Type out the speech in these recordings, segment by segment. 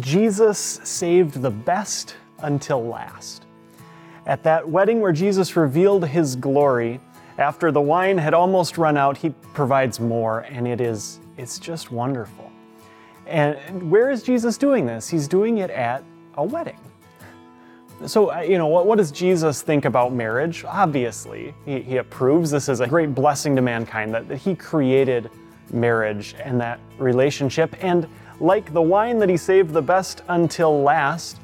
Jesus saved the best until last. At that wedding where Jesus revealed his glory, after the wine had almost run out, he provides more, and it is it's just wonderful. And where is Jesus doing this? He's doing it at a wedding. So, uh, you know, what, what does Jesus think about marriage? Obviously, he, he approves this is a great blessing to mankind that, that he created marriage and that relationship. And like the wine that he saved the best until last,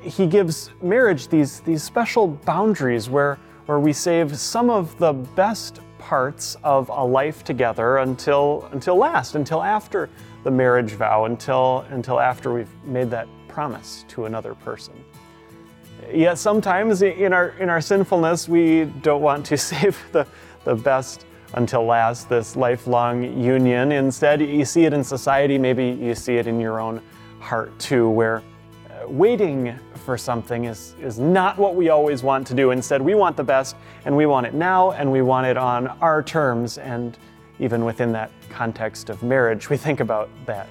he gives marriage these, these special boundaries where, where we save some of the best parts of a life together until, until last, until after the marriage vow, until, until after we've made that promise to another person. Yet sometimes in our, in our sinfulness, we don't want to save the, the best until last, this lifelong union. Instead, you see it in society, maybe you see it in your own heart too, where uh, waiting for something is, is not what we always want to do. Instead, we want the best and we want it now and we want it on our terms. And even within that context of marriage, we think about that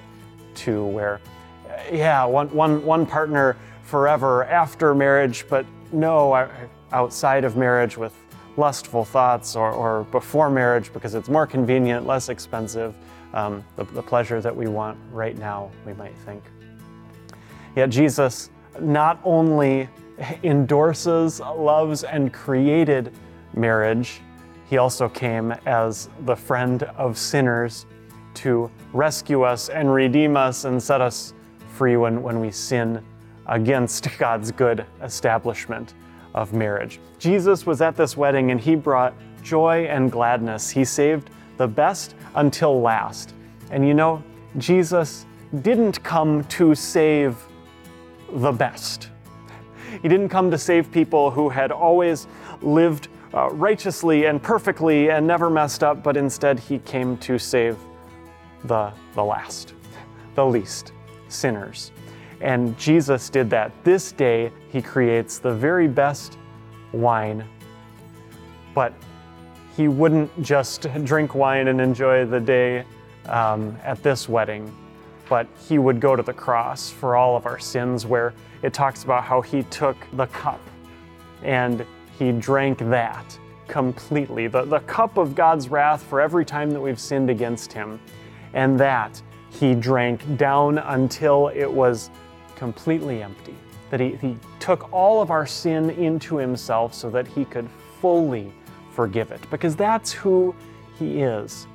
too, where, uh, yeah, one, one, one partner forever after marriage, but no, outside of marriage with lustful thoughts or, or before marriage because it's more convenient, less expensive, um, the, the pleasure that we want right now, we might think. Yet Jesus not only endorses, loves, and created marriage, he also came as the friend of sinners to rescue us and redeem us and set us free when, when we sin against God's good establishment of marriage. Jesus was at this wedding and he brought joy and gladness. He saved the best until last. And you know, Jesus didn't come to save the best. He didn't come to save people who had always lived uh, righteously and perfectly and never messed up, but instead he came to save the, the last, the least, sinners. And Jesus did that. This day, he creates the very best wine. But he wouldn't just drink wine and enjoy the day um, at this wedding, but he would go to the cross for all of our sins, where it talks about how he took the cup and he drank that completely the, the cup of God's wrath for every time that we've sinned against him. And that he drank down until it was completely empty, that he, he took all of our sin into himself so that he could fully forgive it, because that's who he is.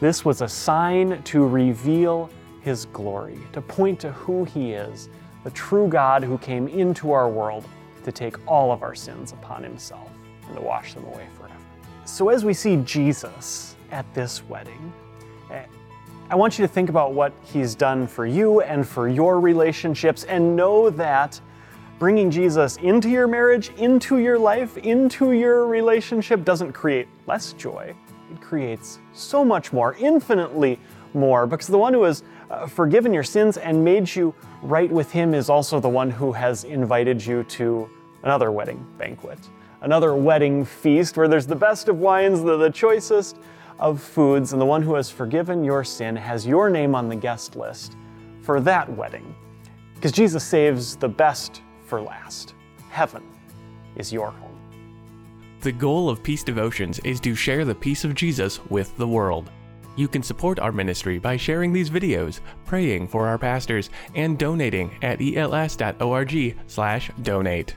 This was a sign to reveal his glory, to point to who he is, the true God who came into our world to take all of our sins upon himself and to wash them away forever. So, as we see Jesus at this wedding, I want you to think about what He's done for you and for your relationships and know that bringing Jesus into your marriage, into your life, into your relationship doesn't create less joy. It creates so much more, infinitely more, because the one who has uh, forgiven your sins and made you right with Him is also the one who has invited you to another wedding banquet, another wedding feast where there's the best of wines, the, the choicest of foods, and the one who has forgiven your sin has your name on the guest list for that wedding. Because Jesus saves the best for last. Heaven is your home. The goal of Peace Devotions is to share the peace of Jesus with the world. You can support our ministry by sharing these videos, praying for our pastors, and donating at els.org/donate.